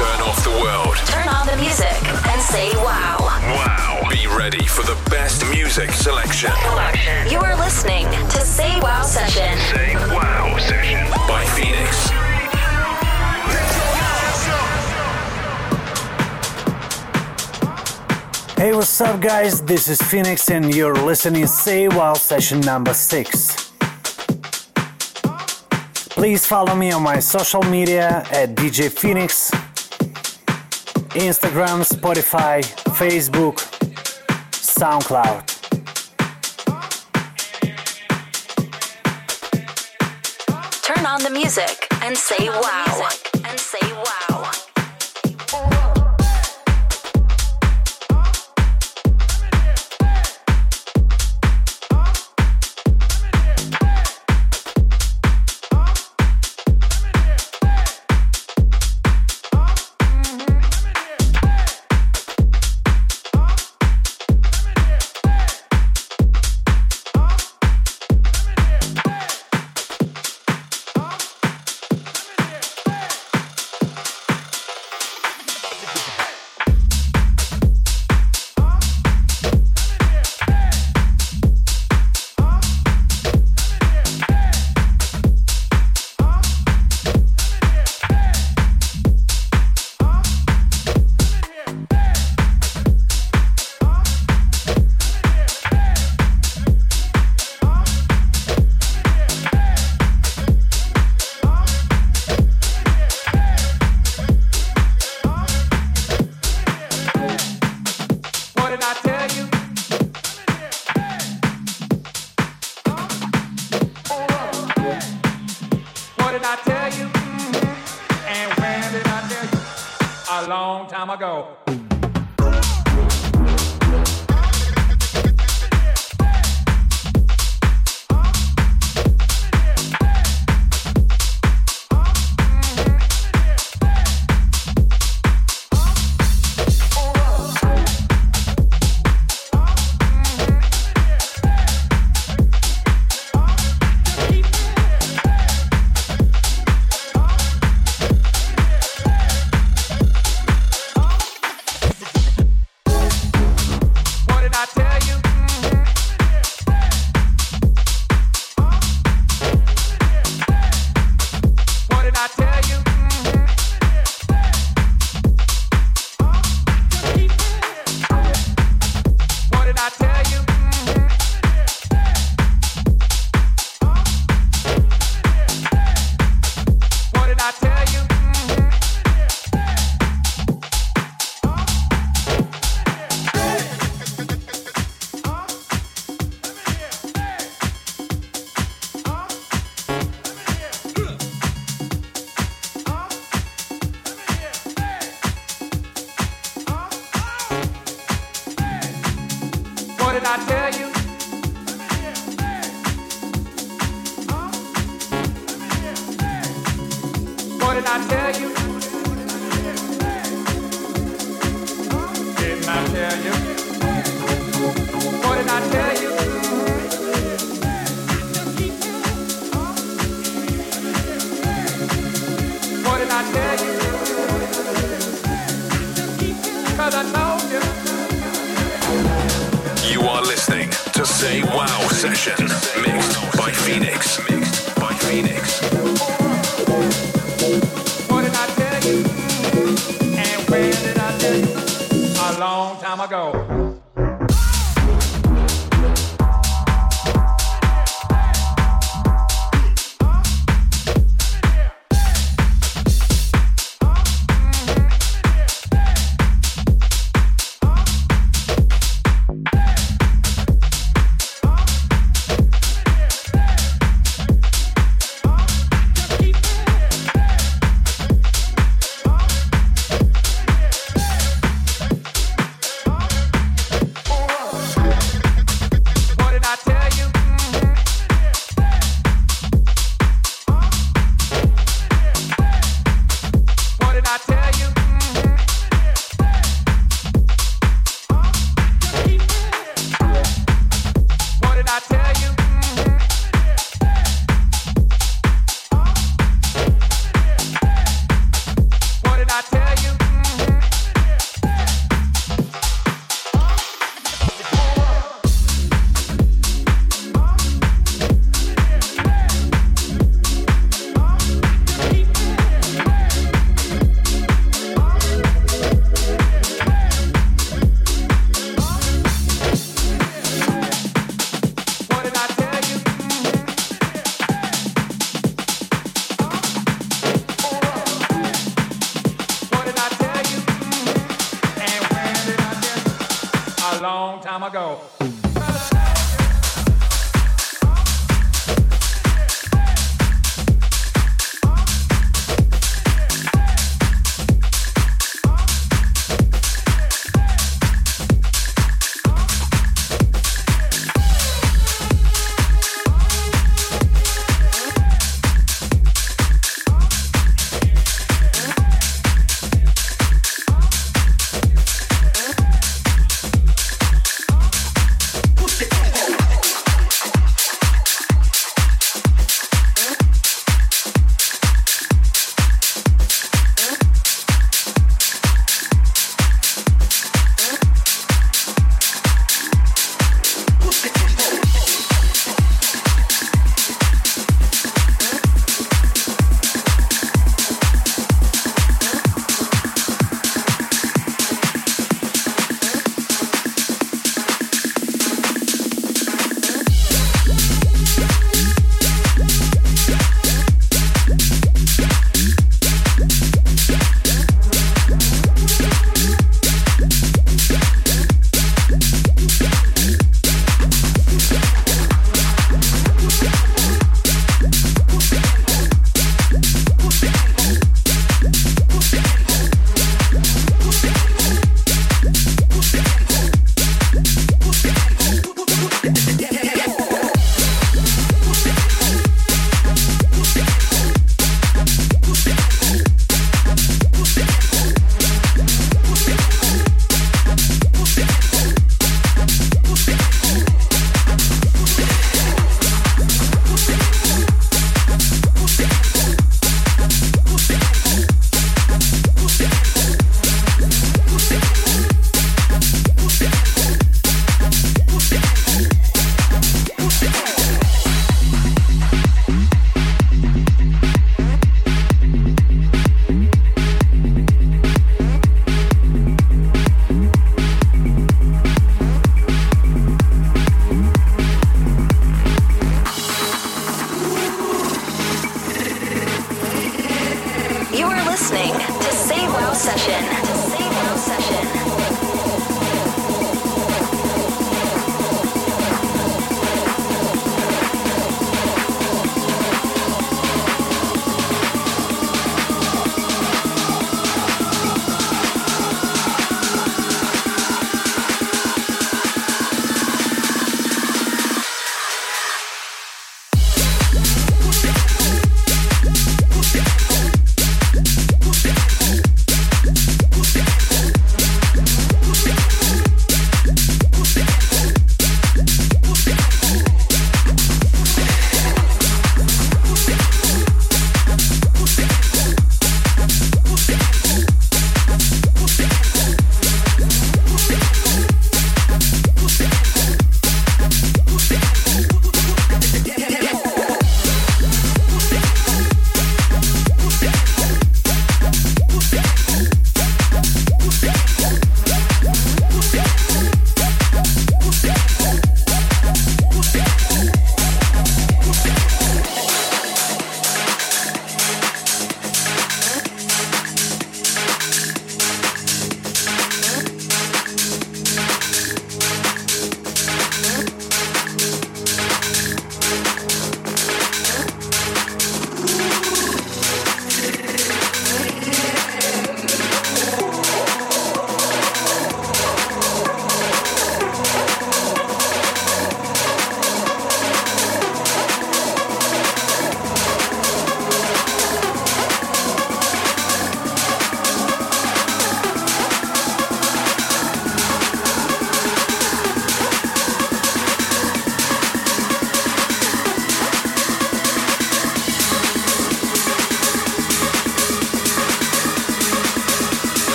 Turn off the world. Turn on the music and say wow. Wow. Be ready for the best music selection. You are listening to Say Wow Session. Say Wow Session by Phoenix. Hey, what's up, guys? This is Phoenix, and you're listening Say Wow session number six. Please follow me on my social media at DJ Phoenix, Instagram, Spotify, Facebook, SoundCloud. Turn on the music and say wow. And say wow. Time ago. Say Wow Session, mixed by Phoenix. Mixed by Phoenix. long time ago.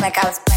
Like I was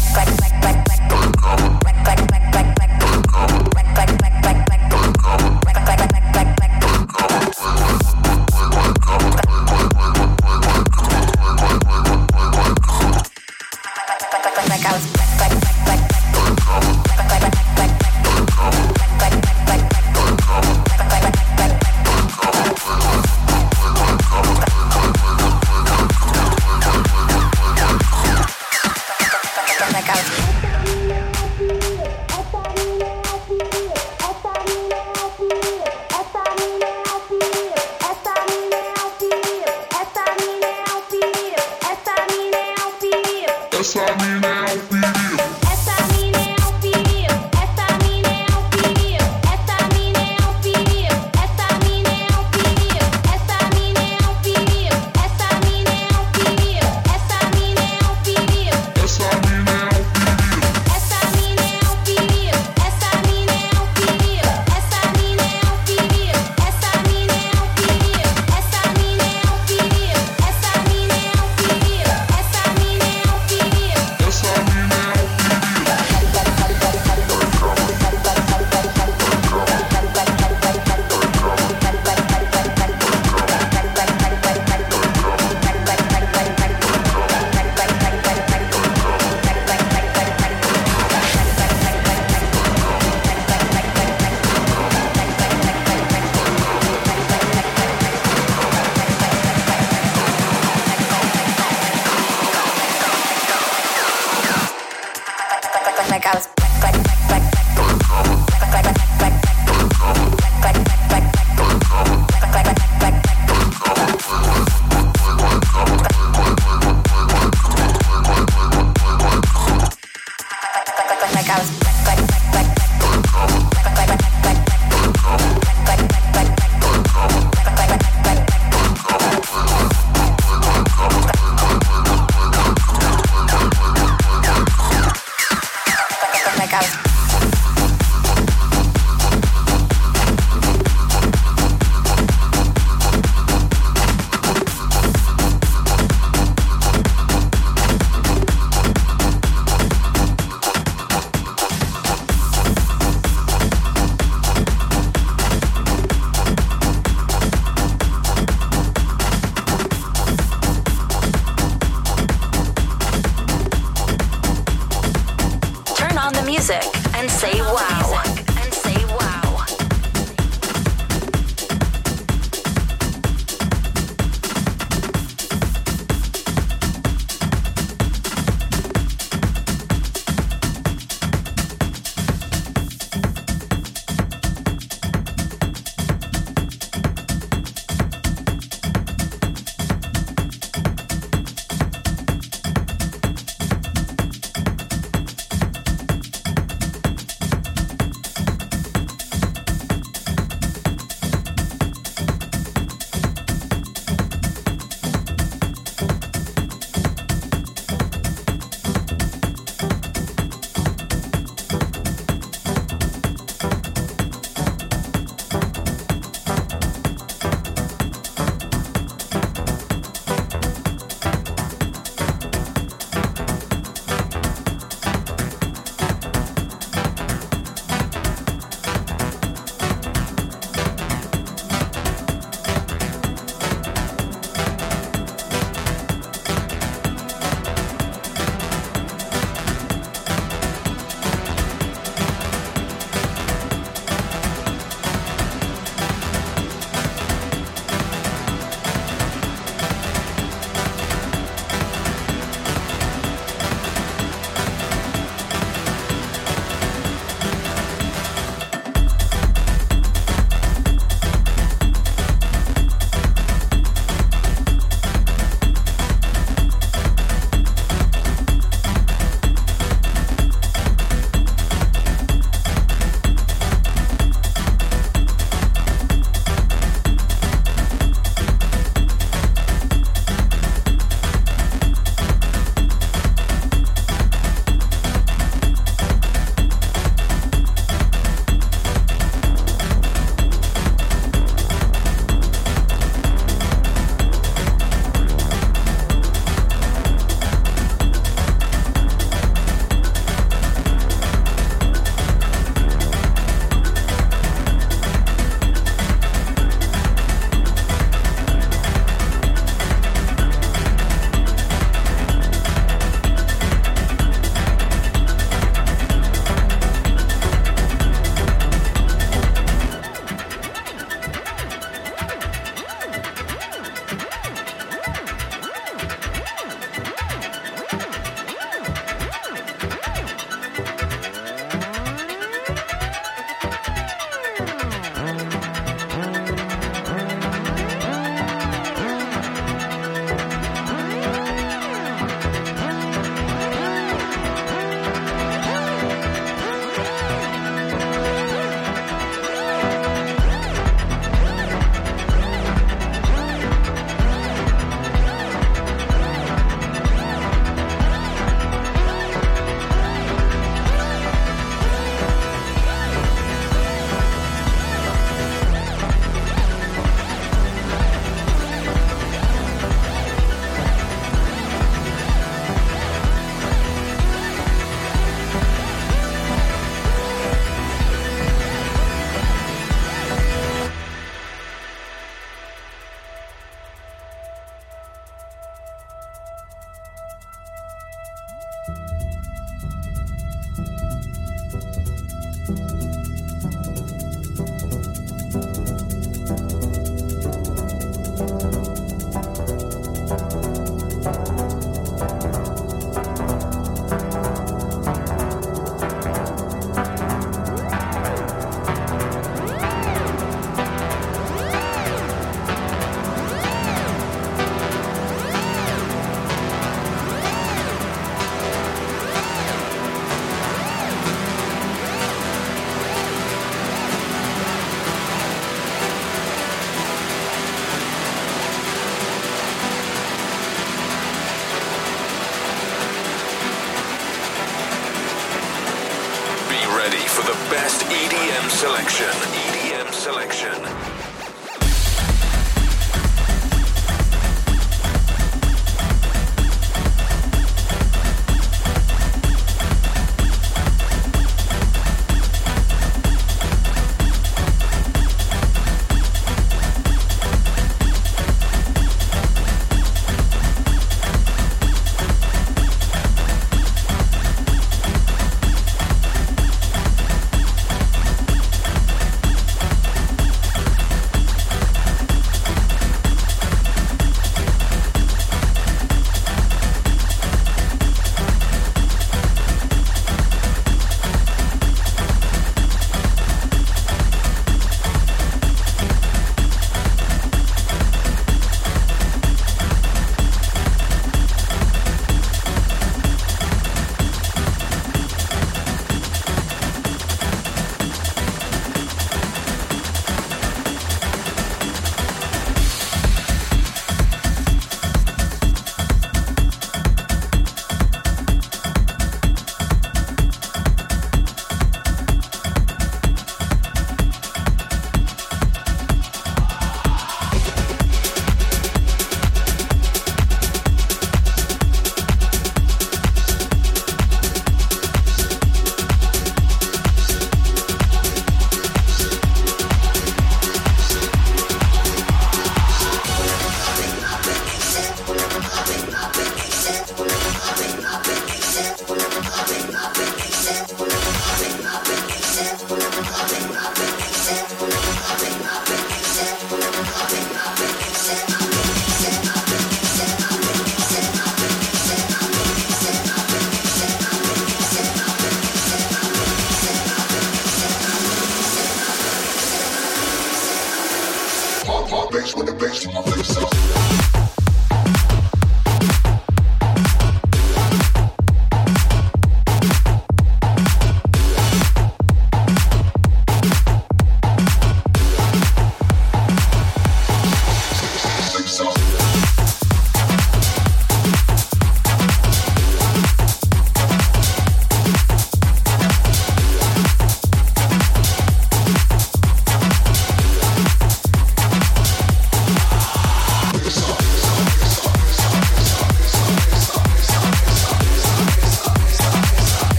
bass, with the bass in my face.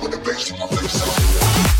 with the bass in my face.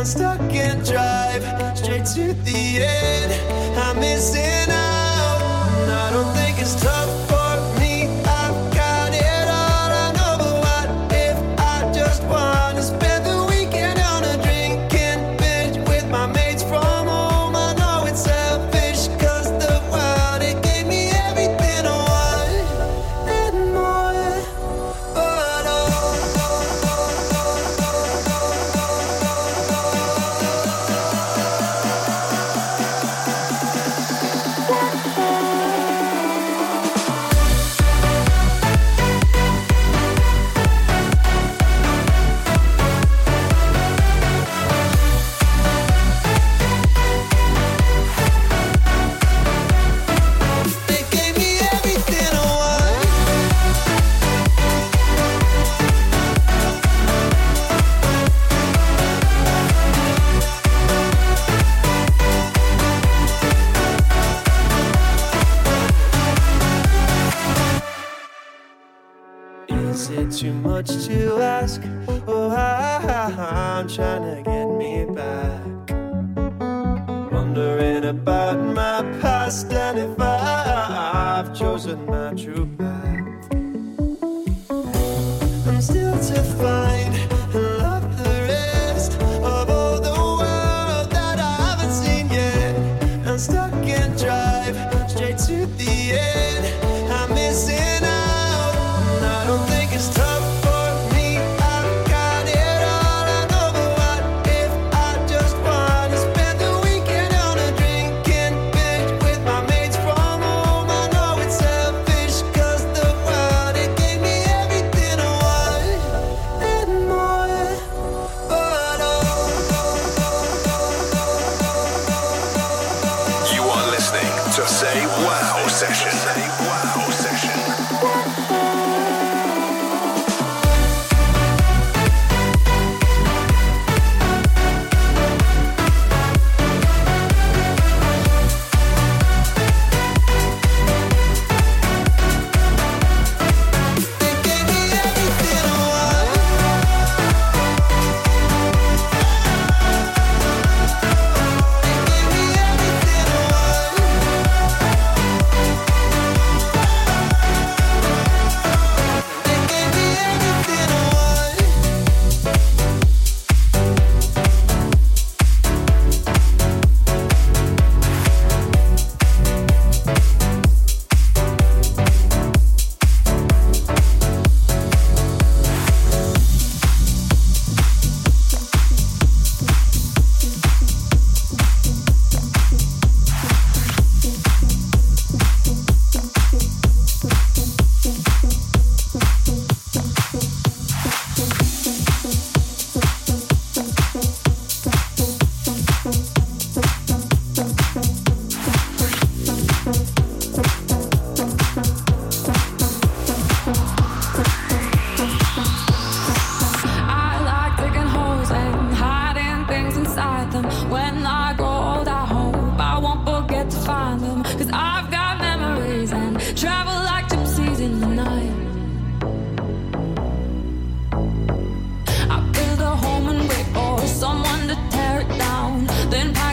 I'm stuck in drive, straight to the end. I'm missing. down, then.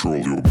Control your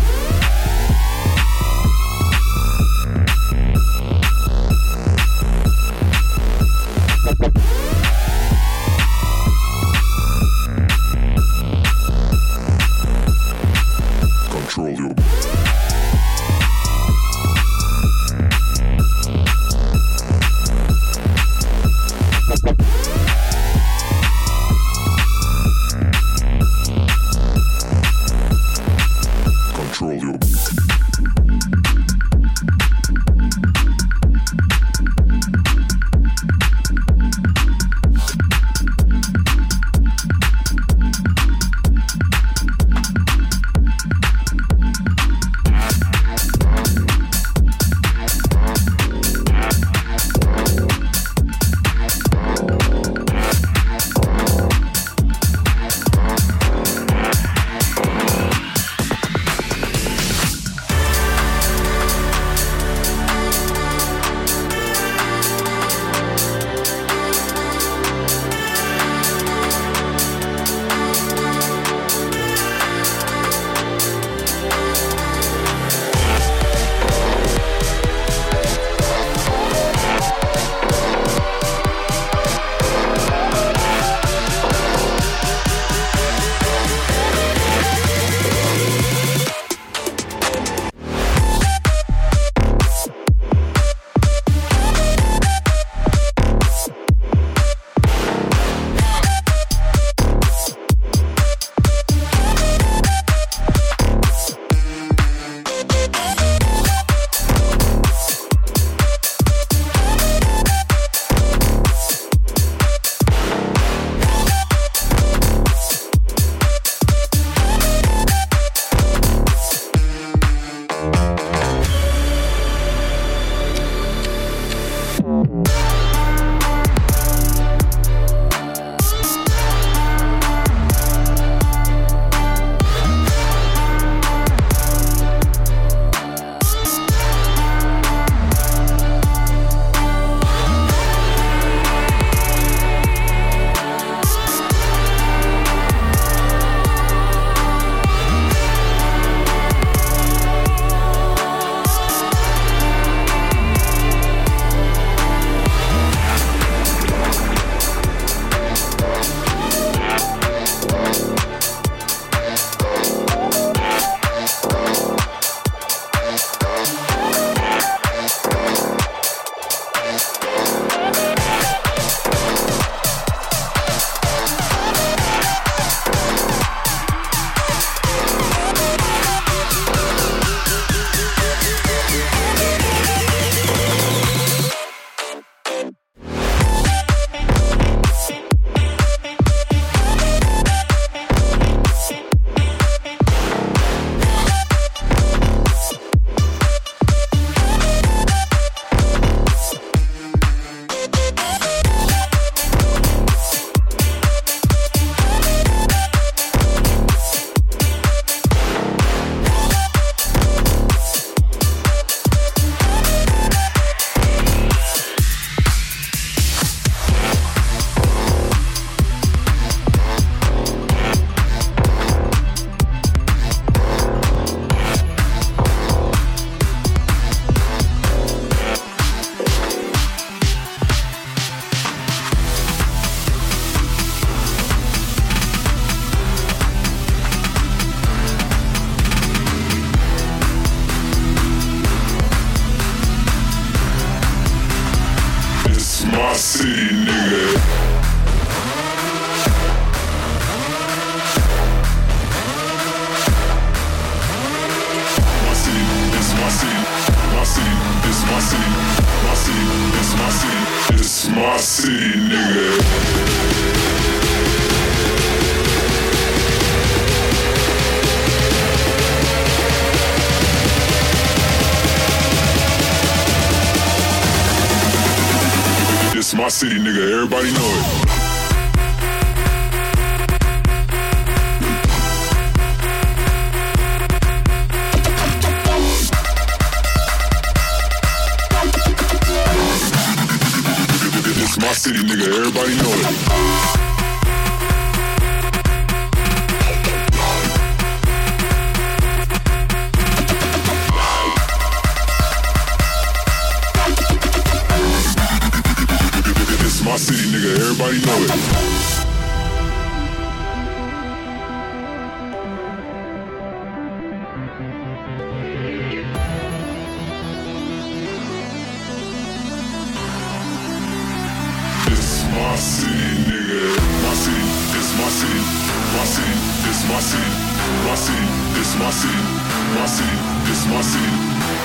my city. My city, this my city. My city, this my city. My city, this my city.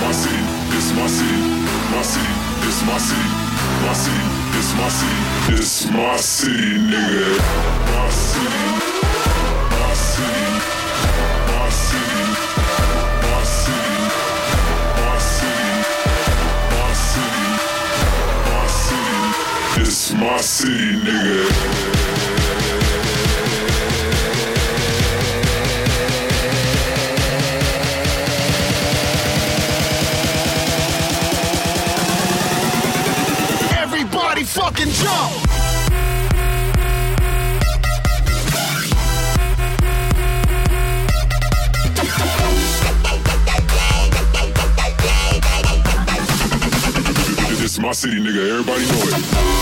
My city, this my city. My city, this my city. My city, this my city. My city. My city. My city. My city. My city. My my city, nigga. Fucking jump! This is my city, nigga. Everybody know it.